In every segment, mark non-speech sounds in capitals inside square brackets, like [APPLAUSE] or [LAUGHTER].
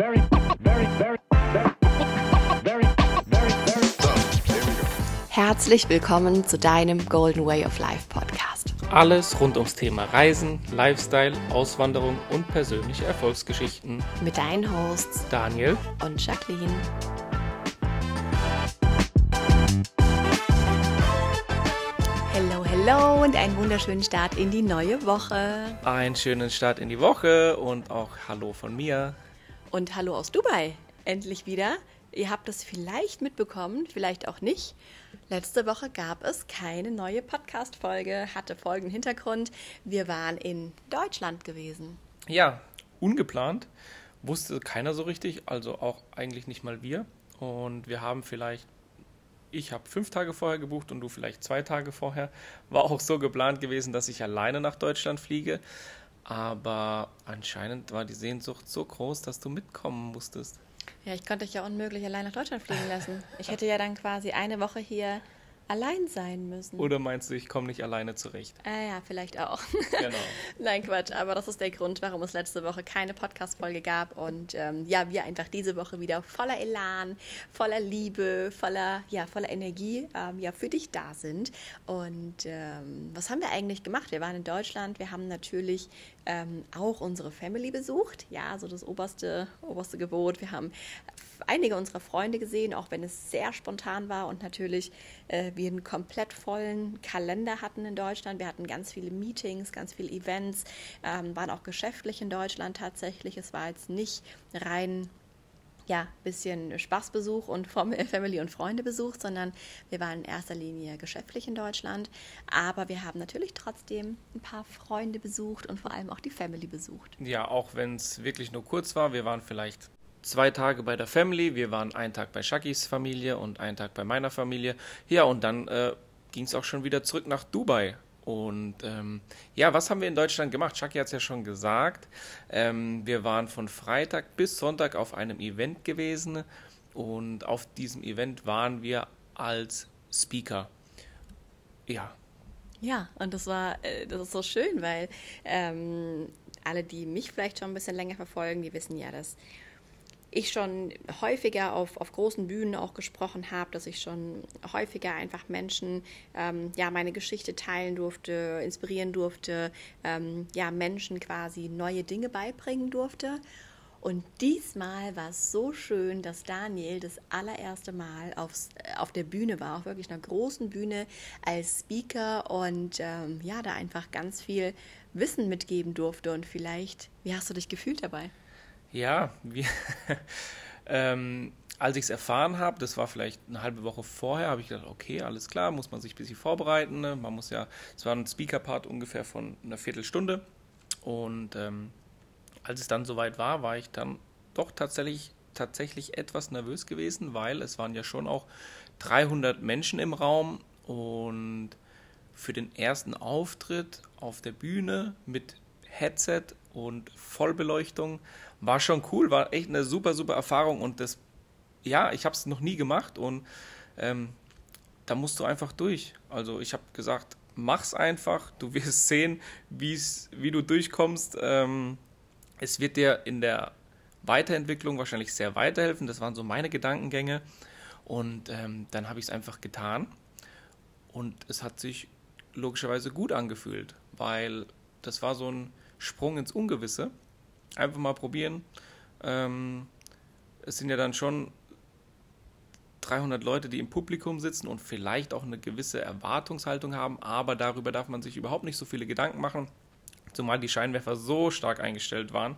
very, very, very, very, very, very, very. Herzlich willkommen zu deinem Golden Way of Life Podcast. Alles rund ums Thema Reisen, Lifestyle, Auswanderung und persönliche Erfolgsgeschichten. Mit deinen Hosts Daniel, und Jacqueline. Hello, hello und einen wunderschönen Start in die neue Woche. einen schönen Start in die Woche und auch Hallo von mir. Und hallo aus Dubai. Endlich wieder. Ihr habt es vielleicht mitbekommen, vielleicht auch nicht. Letzte Woche gab es keine neue Podcast-Folge, hatte folgenden Hintergrund. Wir waren in Deutschland gewesen. Ja, ungeplant, wusste keiner so richtig, also auch eigentlich nicht mal wir. Und wir haben vielleicht, ich habe fünf Tage vorher gebucht und du vielleicht zwei Tage vorher. War auch so geplant gewesen, dass ich alleine nach Deutschland fliege. Aber anscheinend war die Sehnsucht so groß, dass du mitkommen musstest. Ja, ich konnte dich ja unmöglich allein nach Deutschland fliegen lassen. Ich hätte ja dann quasi eine Woche hier allein sein müssen. Oder meinst du, ich komme nicht alleine zurecht? Äh, ja, vielleicht auch. Genau. [LAUGHS] Nein, Quatsch, aber das ist der Grund, warum es letzte Woche keine Podcast-Folge gab und ähm, ja, wir einfach diese Woche wieder voller Elan, voller Liebe, voller, ja, voller Energie ähm, ja, für dich da sind. Und ähm, was haben wir eigentlich gemacht? Wir waren in Deutschland, wir haben natürlich ähm, auch unsere Family besucht, ja, so das oberste, oberste Gebot. Wir haben einige unserer Freunde gesehen, auch wenn es sehr spontan war und natürlich äh, wir einen komplett vollen Kalender hatten in Deutschland. Wir hatten ganz viele Meetings, ganz viele Events, ähm, waren auch geschäftlich in Deutschland tatsächlich. Es war jetzt nicht rein ja, bisschen Spaßbesuch und Fam- [LAUGHS] Family- und Freunde-Besuch, sondern wir waren in erster Linie geschäftlich in Deutschland. Aber wir haben natürlich trotzdem ein paar Freunde besucht und vor allem auch die Family besucht. Ja, auch wenn es wirklich nur kurz war. Wir waren vielleicht zwei Tage bei der Family, wir waren einen Tag bei Shakis Familie und einen Tag bei meiner Familie. Ja, und dann äh, ging es auch schon wieder zurück nach Dubai. Und ähm, ja, was haben wir in Deutschland gemacht? Shaki hat es ja schon gesagt. Ähm, wir waren von Freitag bis Sonntag auf einem Event gewesen und auf diesem Event waren wir als Speaker. Ja, Ja, und das war, äh, das ist so schön, weil ähm, alle, die mich vielleicht schon ein bisschen länger verfolgen, die wissen ja, dass ich schon häufiger auf, auf großen Bühnen auch gesprochen habe, dass ich schon häufiger einfach Menschen ähm, ja meine Geschichte teilen durfte, inspirieren durfte, ähm, ja Menschen quasi neue Dinge beibringen durfte. Und diesmal war es so schön, dass Daniel das allererste Mal aufs, äh, auf der Bühne war, auf wirklich einer großen Bühne als Speaker und ähm, ja, da einfach ganz viel Wissen mitgeben durfte. Und vielleicht, wie hast du dich gefühlt dabei? Ja, wir, [LAUGHS] ähm, als ich es erfahren habe, das war vielleicht eine halbe Woche vorher, habe ich gedacht, okay, alles klar, muss man sich ein bisschen vorbereiten. Ne? Man muss ja, es war ein Speaker-Part ungefähr von einer Viertelstunde. Und ähm, als es dann soweit war, war ich dann doch tatsächlich, tatsächlich etwas nervös gewesen, weil es waren ja schon auch 300 Menschen im Raum und für den ersten Auftritt auf der Bühne mit Headset und Vollbeleuchtung war schon cool, war echt eine super, super Erfahrung und das, ja, ich habe es noch nie gemacht und ähm, da musst du einfach durch. Also ich habe gesagt, mach's einfach, du wirst [LAUGHS] sehen, wie's, wie du durchkommst. Ähm, es wird dir in der Weiterentwicklung wahrscheinlich sehr weiterhelfen. Das waren so meine Gedankengänge. Und ähm, dann habe ich es einfach getan. Und es hat sich logischerweise gut angefühlt, weil das war so ein Sprung ins Ungewisse. Einfach mal probieren. Ähm, es sind ja dann schon 300 Leute, die im Publikum sitzen und vielleicht auch eine gewisse Erwartungshaltung haben, aber darüber darf man sich überhaupt nicht so viele Gedanken machen, zumal die Scheinwerfer so stark eingestellt waren,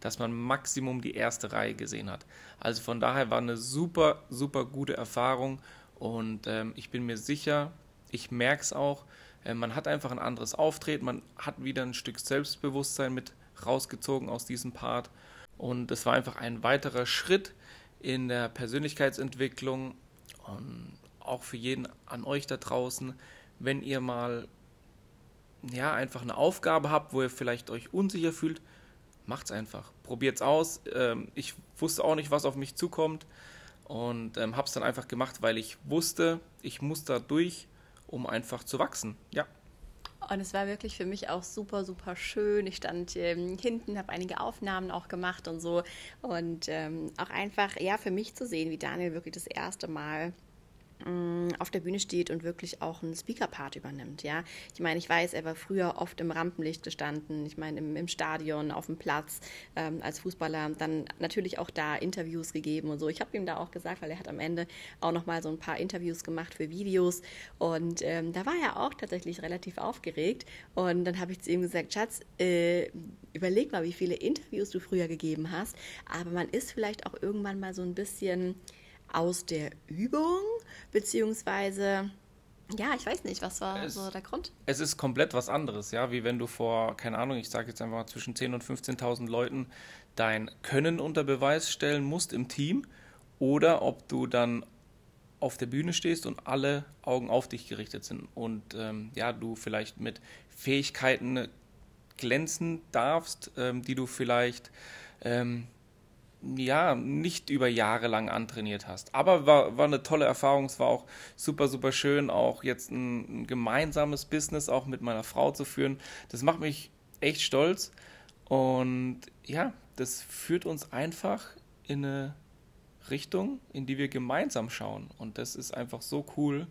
dass man Maximum die erste Reihe gesehen hat. Also von daher war eine super, super gute Erfahrung und ähm, ich bin mir sicher, ich merke es auch, man hat einfach ein anderes Auftreten, man hat wieder ein Stück Selbstbewusstsein mit rausgezogen aus diesem Part. Und es war einfach ein weiterer Schritt in der Persönlichkeitsentwicklung. Und auch für jeden an euch da draußen, wenn ihr mal ja einfach eine Aufgabe habt, wo ihr vielleicht euch unsicher fühlt, macht's einfach, probiert's aus. Ähm, ich wusste auch nicht, was auf mich zukommt. Und ähm, hab's dann einfach gemacht, weil ich wusste, ich muss da durch, um einfach zu wachsen. Ja, Und es war wirklich für mich auch super, super schön. Ich stand ähm, hinten, habe einige Aufnahmen auch gemacht und so. Und ähm, auch einfach, ja, für mich zu sehen, wie Daniel wirklich das erste Mal auf der Bühne steht und wirklich auch einen Speaker-Part übernimmt. Ja, ich meine, ich weiß, er war früher oft im Rampenlicht gestanden. Ich meine, im, im Stadion, auf dem Platz ähm, als Fußballer, dann natürlich auch da Interviews gegeben und so. Ich habe ihm da auch gesagt, weil er hat am Ende auch noch mal so ein paar Interviews gemacht für Videos und ähm, da war er auch tatsächlich relativ aufgeregt und dann habe ich zu ihm gesagt, Schatz, äh, überleg mal, wie viele Interviews du früher gegeben hast, aber man ist vielleicht auch irgendwann mal so ein bisschen aus der Übung, beziehungsweise ja, ich weiß nicht, was war es, so der Grund? Es ist komplett was anderes, ja, wie wenn du vor, keine Ahnung, ich sage jetzt einfach mal zwischen 10.000 und 15.000 Leuten dein Können unter Beweis stellen musst im Team oder ob du dann auf der Bühne stehst und alle Augen auf dich gerichtet sind und ähm, ja, du vielleicht mit Fähigkeiten glänzen darfst, ähm, die du vielleicht ähm, ja, nicht über Jahre lang antrainiert hast. Aber war, war eine tolle Erfahrung. Es war auch super, super schön, auch jetzt ein, ein gemeinsames Business auch mit meiner Frau zu führen. Das macht mich echt stolz. Und ja, das führt uns einfach in eine Richtung, in die wir gemeinsam schauen. Und das ist einfach so cool.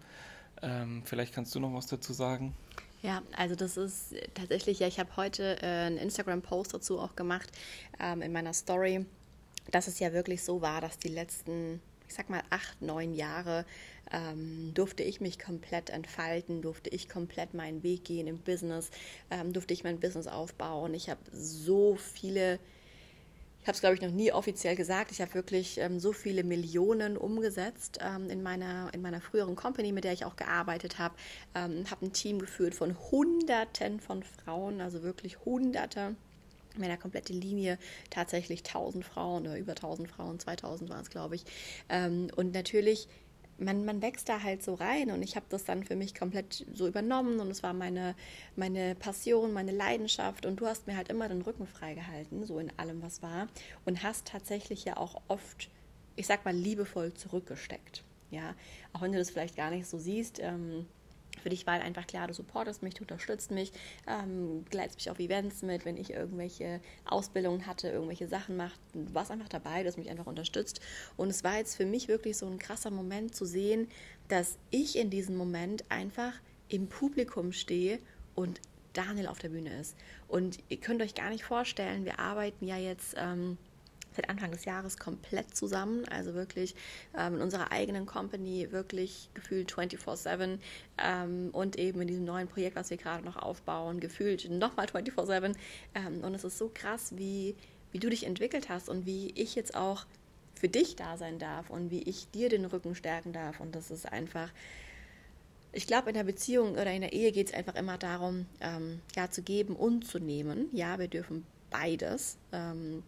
Ähm, vielleicht kannst du noch was dazu sagen. Ja, also das ist tatsächlich, ja, ich habe heute äh, einen Instagram-Post dazu auch gemacht ähm, in meiner Story dass es ja wirklich so war, dass die letzten, ich sag mal, acht, neun Jahre ähm, durfte ich mich komplett entfalten, durfte ich komplett meinen Weg gehen im Business, ähm, durfte ich mein Business aufbauen. Ich habe so viele, ich habe es glaube ich noch nie offiziell gesagt, ich habe wirklich ähm, so viele Millionen umgesetzt ähm, in, meiner, in meiner früheren Company, mit der ich auch gearbeitet habe, ähm, habe ein Team geführt von Hunderten von Frauen, also wirklich Hunderte meiner komplette Linie tatsächlich 1000 Frauen oder über 1000 Frauen, 2000 waren es, glaube ich. Ähm, und natürlich, man, man wächst da halt so rein und ich habe das dann für mich komplett so übernommen und es war meine, meine Passion, meine Leidenschaft und du hast mir halt immer den Rücken freigehalten, so in allem, was war und hast tatsächlich ja auch oft, ich sag mal, liebevoll zurückgesteckt. Ja, auch wenn du das vielleicht gar nicht so siehst. Ähm, für dich war einfach klar, du supportest mich, du unterstützt mich, ähm, gleitst mich auf Events mit, wenn ich irgendwelche Ausbildungen hatte, irgendwelche Sachen macht. Du warst einfach dabei, du hast mich einfach unterstützt. Und es war jetzt für mich wirklich so ein krasser Moment zu sehen, dass ich in diesem Moment einfach im Publikum stehe und Daniel auf der Bühne ist. Und ihr könnt euch gar nicht vorstellen, wir arbeiten ja jetzt. Ähm, seit Anfang des Jahres komplett zusammen. Also wirklich ähm, in unserer eigenen Company wirklich gefühlt 24-7 ähm, und eben in diesem neuen Projekt, was wir gerade noch aufbauen, gefühlt nochmal 24-7. Ähm, und es ist so krass, wie, wie du dich entwickelt hast und wie ich jetzt auch für dich da sein darf und wie ich dir den Rücken stärken darf. Und das ist einfach ich glaube, in der Beziehung oder in der Ehe geht es einfach immer darum, ähm, ja, zu geben und zu nehmen. Ja, wir dürfen beides. Ähm,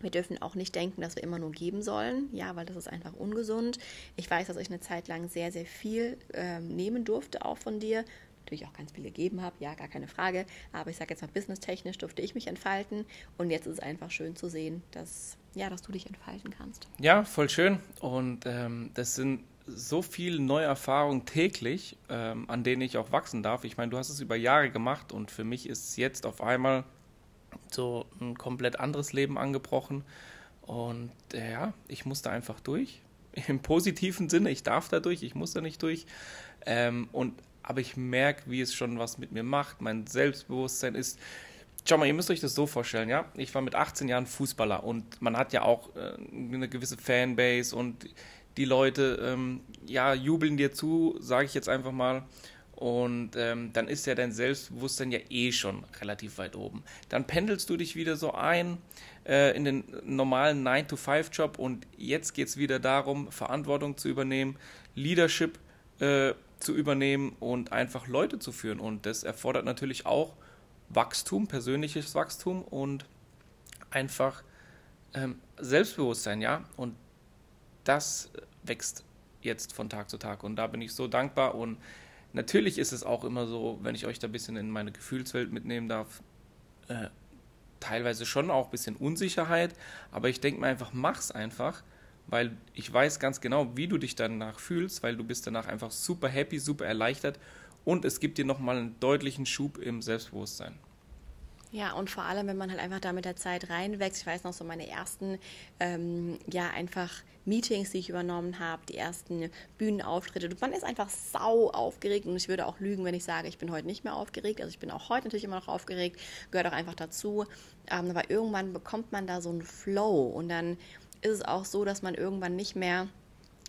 wir dürfen auch nicht denken, dass wir immer nur geben sollen, ja, weil das ist einfach ungesund. Ich weiß, dass ich eine Zeit lang sehr, sehr viel ähm, nehmen durfte, auch von dir. Natürlich auch ganz viel gegeben habe, ja, gar keine Frage. Aber ich sage jetzt mal, businesstechnisch durfte ich mich entfalten. Und jetzt ist es einfach schön zu sehen, dass, ja, dass du dich entfalten kannst. Ja, voll schön. Und ähm, das sind so viele neue Erfahrungen täglich, ähm, an denen ich auch wachsen darf. Ich meine, du hast es über Jahre gemacht und für mich ist es jetzt auf einmal so ein komplett anderes Leben angebrochen. Und äh, ja, ich musste einfach durch. [LAUGHS] Im positiven Sinne, ich darf da durch, ich muss da nicht durch. Ähm, und, aber ich merke, wie es schon was mit mir macht. Mein Selbstbewusstsein ist. Schau mal, ihr müsst euch das so vorstellen, ja. Ich war mit 18 Jahren Fußballer und man hat ja auch äh, eine gewisse Fanbase und die Leute, ähm, ja, jubeln dir zu, sage ich jetzt einfach mal. Und ähm, dann ist ja dein Selbstbewusstsein ja eh schon relativ weit oben. Dann pendelst du dich wieder so ein äh, in den normalen 9-to-5-Job und jetzt geht es wieder darum, Verantwortung zu übernehmen, Leadership äh, zu übernehmen und einfach Leute zu führen. Und das erfordert natürlich auch Wachstum, persönliches Wachstum und einfach ähm, Selbstbewusstsein, ja. Und das wächst jetzt von Tag zu Tag. Und da bin ich so dankbar und Natürlich ist es auch immer so, wenn ich euch da ein bisschen in meine Gefühlswelt mitnehmen darf, äh, teilweise schon auch ein bisschen Unsicherheit, aber ich denke mir einfach, mach's einfach, weil ich weiß ganz genau, wie du dich danach fühlst, weil du bist danach einfach super happy, super erleichtert und es gibt dir nochmal einen deutlichen Schub im Selbstbewusstsein. Ja, und vor allem, wenn man halt einfach da mit der Zeit reinwächst. Ich weiß noch so meine ersten, ähm, ja, einfach Meetings, die ich übernommen habe, die ersten Bühnenauftritte. Man ist einfach sau aufgeregt und ich würde auch lügen, wenn ich sage, ich bin heute nicht mehr aufgeregt. Also ich bin auch heute natürlich immer noch aufgeregt, gehört auch einfach dazu. Ähm, aber irgendwann bekommt man da so einen Flow und dann ist es auch so, dass man irgendwann nicht mehr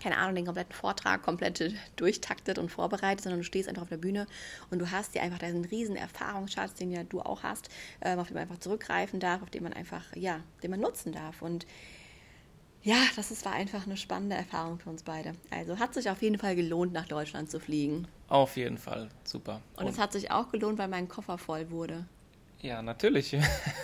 keine Ahnung, den kompletten Vortrag komplett [LAUGHS] durchtaktet und vorbereitet, sondern du stehst einfach auf der Bühne und du hast dir einfach diesen riesen Erfahrungsschatz, den ja du auch hast, ähm, auf den man einfach zurückgreifen darf, auf den man einfach, ja, den man nutzen darf. Und ja, das ist, war einfach eine spannende Erfahrung für uns beide. Also hat sich auf jeden Fall gelohnt, nach Deutschland zu fliegen. Auf jeden Fall, super. Und, und es hat sich auch gelohnt, weil mein Koffer voll wurde. Ja, natürlich.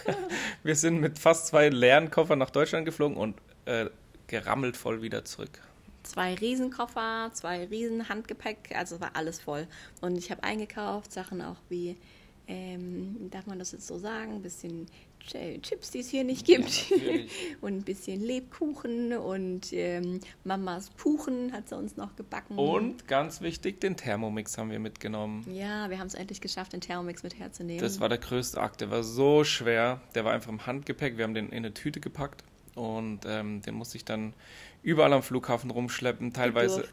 [LAUGHS] Wir sind mit fast zwei leeren Koffern nach Deutschland geflogen und äh, gerammelt voll wieder zurück zwei Riesenkoffer, zwei riesen Handgepäck, also war alles voll. Und ich habe eingekauft, Sachen auch wie, ähm, darf man das jetzt so sagen, ein bisschen Chips, die es hier nicht gibt. Ja, [LAUGHS] und ein bisschen Lebkuchen und ähm, Mamas Kuchen hat sie uns noch gebacken. Und ganz wichtig, den Thermomix haben wir mitgenommen. Ja, wir haben es endlich geschafft, den Thermomix mit herzunehmen. Das war der größte Akt, der war so schwer. Der war einfach im Handgepäck, wir haben den in eine Tüte gepackt und ähm, den musste ich dann überall am Flughafen rumschleppen, teilweise. Du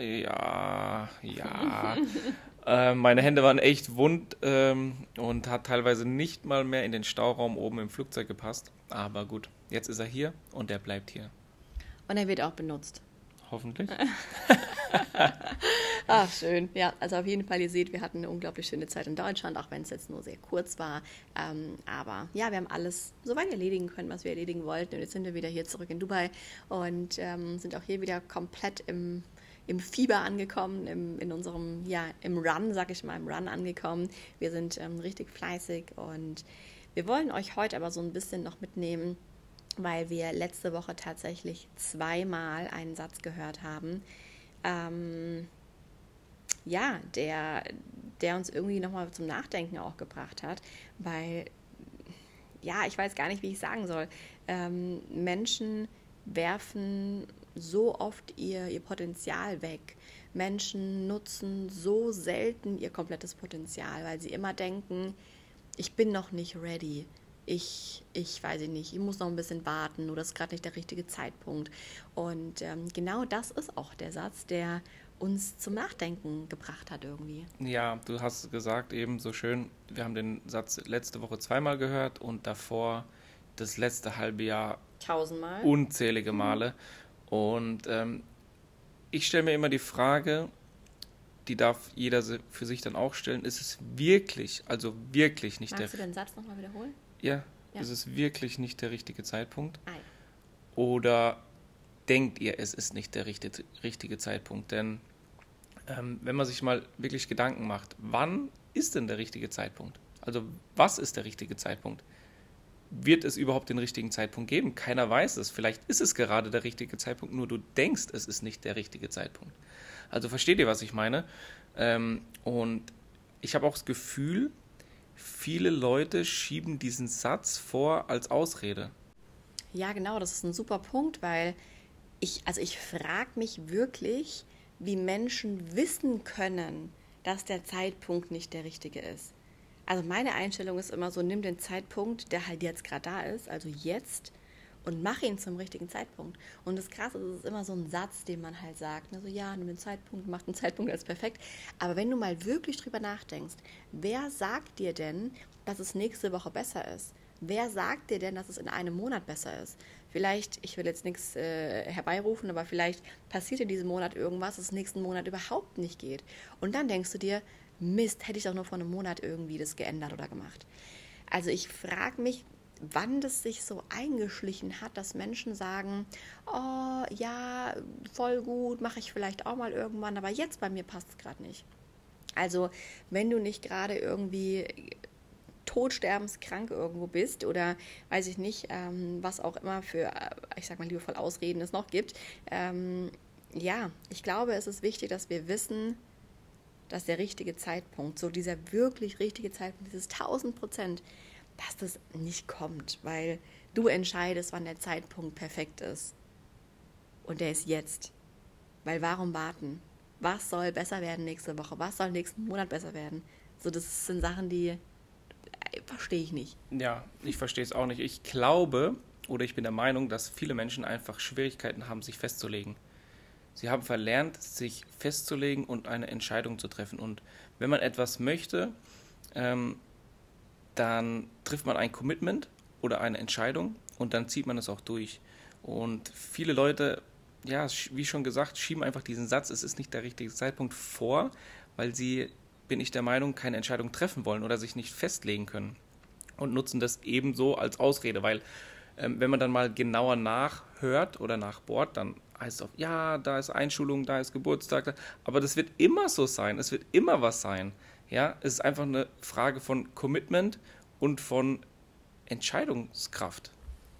Ja, ja. [LAUGHS] äh, meine Hände waren echt wund ähm, und hat teilweise nicht mal mehr in den Stauraum oben im Flugzeug gepasst. Aber gut, jetzt ist er hier und er bleibt hier. Und er wird auch benutzt. Hoffentlich. Ach, [LAUGHS] schön. Ja, also auf jeden Fall, ihr seht, wir hatten eine unglaublich schöne Zeit in Deutschland, auch wenn es jetzt nur sehr kurz war. Ähm, aber ja, wir haben alles soweit erledigen können, was wir erledigen wollten. Und jetzt sind wir wieder hier zurück in Dubai und ähm, sind auch hier wieder komplett im, im Fieber angekommen, im, in unserem, ja, im Run, sag ich mal, im Run angekommen. Wir sind ähm, richtig fleißig und wir wollen euch heute aber so ein bisschen noch mitnehmen, weil wir letzte Woche tatsächlich zweimal einen Satz gehört haben, ähm, ja, der, der uns irgendwie nochmal zum Nachdenken auch gebracht hat, weil, ja, ich weiß gar nicht, wie ich sagen soll. Ähm, Menschen werfen so oft ihr, ihr Potenzial weg. Menschen nutzen so selten ihr komplettes Potenzial, weil sie immer denken, ich bin noch nicht ready. Ich, ich weiß nicht, ich muss noch ein bisschen warten oder es ist gerade nicht der richtige Zeitpunkt. Und ähm, genau das ist auch der Satz, der uns zum Nachdenken gebracht hat irgendwie. Ja, du hast gesagt eben so schön, wir haben den Satz letzte Woche zweimal gehört und davor das letzte halbe Jahr tausendmal, unzählige Male. Mhm. Und ähm, ich stelle mir immer die Frage, die darf jeder für sich dann auch stellen, ist es wirklich, also wirklich nicht Magst der... du den Satz nochmal wiederholen? Ja, ja, ist es wirklich nicht der richtige Zeitpunkt? Nein. Oder denkt ihr, es ist nicht der richtige, richtige Zeitpunkt? Denn ähm, wenn man sich mal wirklich Gedanken macht, wann ist denn der richtige Zeitpunkt? Also was ist der richtige Zeitpunkt? Wird es überhaupt den richtigen Zeitpunkt geben? Keiner weiß es. Vielleicht ist es gerade der richtige Zeitpunkt, nur du denkst, es ist nicht der richtige Zeitpunkt. Also versteht ihr, was ich meine? Ähm, und ich habe auch das Gefühl, viele Leute schieben diesen Satz vor als Ausrede. Ja, genau, das ist ein super Punkt, weil ich, also ich frage mich wirklich, wie Menschen wissen können, dass der Zeitpunkt nicht der richtige ist. Also meine Einstellung ist immer so, nimm den Zeitpunkt, der halt jetzt gerade da ist, also jetzt, und mach ihn zum richtigen Zeitpunkt. Und das Krasse ist, es ist immer so ein Satz, den man halt sagt. Also ja, nimm den Zeitpunkt, mach den Zeitpunkt als perfekt. Aber wenn du mal wirklich drüber nachdenkst, wer sagt dir denn, dass es nächste Woche besser ist? Wer sagt dir denn, dass es in einem Monat besser ist? Vielleicht, ich will jetzt nichts äh, herbeirufen, aber vielleicht passiert in diesem Monat irgendwas, das nächsten Monat überhaupt nicht geht. Und dann denkst du dir, Mist, hätte ich doch nur vor einem Monat irgendwie das geändert oder gemacht. Also ich frage mich, wann das sich so eingeschlichen hat, dass Menschen sagen, oh ja, voll gut, mache ich vielleicht auch mal irgendwann, aber jetzt bei mir passt es gerade nicht. Also wenn du nicht gerade irgendwie todsterbenskrank irgendwo bist oder weiß ich nicht, ähm, was auch immer für, äh, ich sag mal liebevoll Ausreden es noch gibt. Ähm, ja, ich glaube, es ist wichtig, dass wir wissen, dass der richtige Zeitpunkt, so dieser wirklich richtige Zeitpunkt, dieses 1000 Prozent, dass das nicht kommt, weil du entscheidest, wann der Zeitpunkt perfekt ist. Und der ist jetzt. Weil warum warten? was soll besser werden nächste Woche, was soll nächsten Monat besser werden. So, das sind Sachen, die äh, verstehe ich nicht. Ja, ich verstehe es auch nicht. Ich glaube oder ich bin der Meinung, dass viele Menschen einfach Schwierigkeiten haben, sich festzulegen. Sie haben verlernt, sich festzulegen und eine Entscheidung zu treffen. Und wenn man etwas möchte, ähm, dann trifft man ein Commitment oder eine Entscheidung und dann zieht man es auch durch. Und viele Leute, ja, wie schon gesagt, schieben einfach diesen Satz, es ist nicht der richtige Zeitpunkt vor, weil sie, bin ich der Meinung, keine Entscheidung treffen wollen oder sich nicht festlegen können und nutzen das ebenso als Ausrede, weil ähm, wenn man dann mal genauer nachhört oder nachbohrt, dann heißt es oft, ja, da ist Einschulung, da ist Geburtstag, aber das wird immer so sein, es wird immer was sein. Ja, es ist einfach eine Frage von Commitment und von Entscheidungskraft.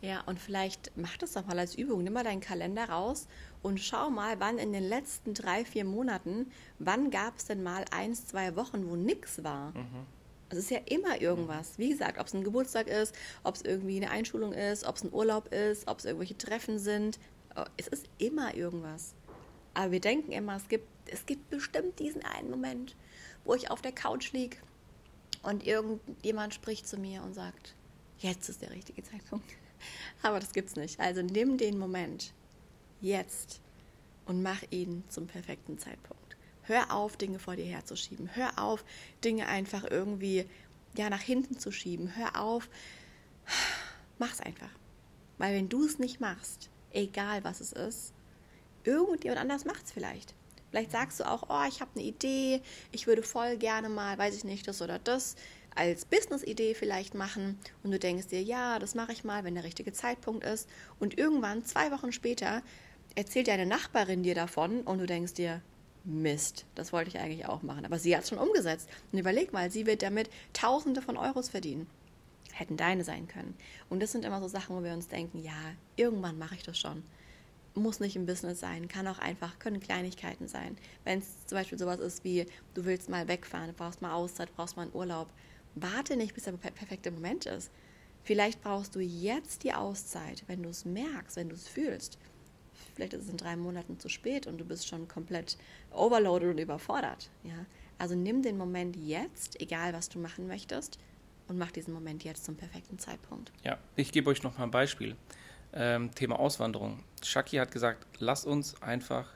Ja, und vielleicht mach das doch mal als Übung. Nimm mal deinen Kalender raus und schau mal, wann in den letzten drei, vier Monaten, wann gab es denn mal eins, zwei Wochen, wo nichts war. Mhm. Es ist ja immer irgendwas. Wie gesagt, ob es ein Geburtstag ist, ob es irgendwie eine Einschulung ist, ob es ein Urlaub ist, ob es irgendwelche Treffen sind. Oh, es ist immer irgendwas. Aber wir denken immer, es gibt, es gibt bestimmt diesen einen Moment, wo ich auf der Couch liege und irgendjemand spricht zu mir und sagt, jetzt ist der richtige Zeitpunkt. [LAUGHS] Aber das gibt's nicht. Also nimm den Moment jetzt und mach ihn zum perfekten Zeitpunkt. Hör auf, Dinge vor dir herzuschieben. Hör auf, Dinge einfach irgendwie ja, nach hinten zu schieben. Hör auf, [SIGHS] mach's einfach. Weil wenn du es nicht machst, egal was es ist, irgendjemand anders macht es vielleicht. Vielleicht sagst du auch, oh, ich habe eine Idee, ich würde voll gerne mal, weiß ich nicht, das oder das als Business-Idee vielleicht machen und du denkst dir, ja, das mache ich mal, wenn der richtige Zeitpunkt ist. Und irgendwann, zwei Wochen später, erzählt deine Nachbarin dir davon und du denkst dir, Mist, das wollte ich eigentlich auch machen. Aber sie hat es schon umgesetzt. Und überleg mal, sie wird damit Tausende von Euros verdienen. Hätten deine sein können. Und das sind immer so Sachen, wo wir uns denken, ja, irgendwann mache ich das schon muss nicht im Business sein, kann auch einfach, können Kleinigkeiten sein. Wenn es zum Beispiel sowas ist wie, du willst mal wegfahren, brauchst mal Auszeit, brauchst mal einen Urlaub, warte nicht, bis der perfekte Moment ist. Vielleicht brauchst du jetzt die Auszeit, wenn du es merkst, wenn du es fühlst. Vielleicht ist es in drei Monaten zu spät und du bist schon komplett overloaded und überfordert. Ja? Also nimm den Moment jetzt, egal was du machen möchtest, und mach diesen Moment jetzt zum perfekten Zeitpunkt. Ja, ich gebe euch noch mal ein Beispiel. Ähm, Thema Auswanderung. Shaki hat gesagt, lass uns einfach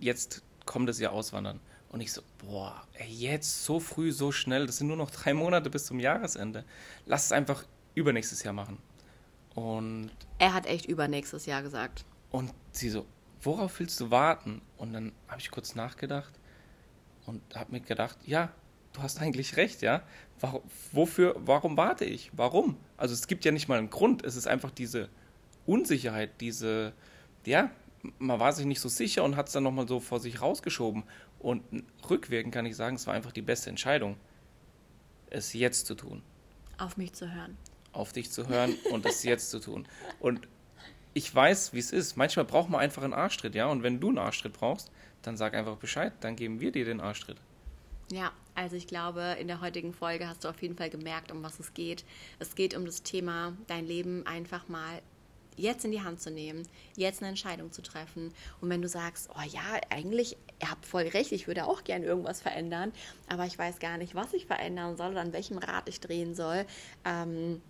jetzt kommendes Jahr auswandern. Und ich so, boah, jetzt so früh, so schnell, das sind nur noch drei Monate bis zum Jahresende. Lass es einfach übernächstes Jahr machen. Und er hat echt übernächstes Jahr gesagt. Und sie so, worauf willst du warten? Und dann habe ich kurz nachgedacht und habe mir gedacht, ja, du hast eigentlich recht, ja. Warum, wofür, warum warte ich? Warum? Also es gibt ja nicht mal einen Grund. Es ist einfach diese Unsicherheit, diese, ja, man war sich nicht so sicher und hat es dann nochmal so vor sich rausgeschoben. Und rückwirkend kann ich sagen, es war einfach die beste Entscheidung, es jetzt zu tun. Auf mich zu hören. Auf dich zu hören und es jetzt zu tun. Und ich weiß, wie es ist. Manchmal braucht man einfach einen Arschtritt, ja. Und wenn du einen Arschtritt brauchst, dann sag einfach Bescheid, dann geben wir dir den Arschtritt. Ja, also ich glaube, in der heutigen Folge hast du auf jeden Fall gemerkt, um was es geht. Es geht um das Thema, dein Leben einfach mal jetzt in die Hand zu nehmen, jetzt eine Entscheidung zu treffen. Und wenn du sagst, oh ja, eigentlich, ihr habt voll recht, ich würde auch gerne irgendwas verändern, aber ich weiß gar nicht, was ich verändern soll oder an welchem Rad ich drehen soll. Ähm,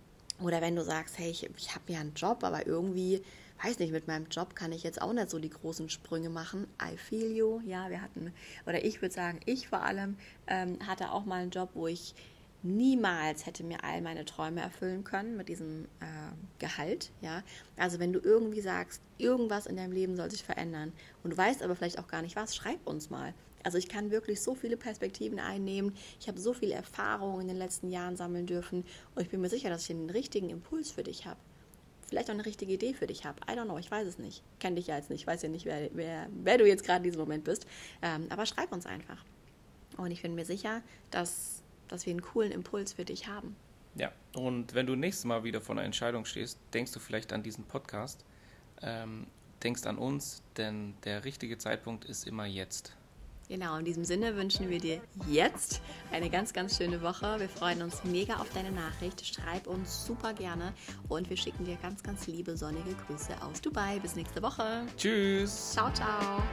oder wenn du sagst, hey, ich, ich habe ja einen Job, aber irgendwie, weiß nicht, mit meinem Job kann ich jetzt auch nicht so die großen Sprünge machen. I feel you. Ja, wir hatten, oder ich würde sagen, ich vor allem ähm, hatte auch mal einen Job, wo ich niemals hätte mir all meine Träume erfüllen können mit diesem äh, Gehalt. Ja? Also wenn du irgendwie sagst, irgendwas in deinem Leben soll sich verändern und du weißt aber vielleicht auch gar nicht was, schreib uns mal. Also ich kann wirklich so viele Perspektiven einnehmen. Ich habe so viel Erfahrung in den letzten Jahren sammeln dürfen und ich bin mir sicher, dass ich den richtigen Impuls für dich habe. Vielleicht auch eine richtige Idee für dich habe. I don't know, ich weiß es nicht. Kenne dich ja jetzt nicht, ich weiß ja nicht, wer, wer, wer du jetzt gerade in diesem Moment bist. Ähm, aber schreib uns einfach. Und ich bin mir sicher, dass dass wir einen coolen Impuls für dich haben. Ja, und wenn du nächstes Mal wieder vor einer Entscheidung stehst, denkst du vielleicht an diesen Podcast, ähm, denkst an uns, denn der richtige Zeitpunkt ist immer jetzt. Genau, in diesem Sinne wünschen wir dir jetzt eine ganz, ganz schöne Woche. Wir freuen uns mega auf deine Nachricht. Schreib uns super gerne und wir schicken dir ganz, ganz liebe sonnige Grüße aus Dubai. Bis nächste Woche. Tschüss. Ciao, ciao.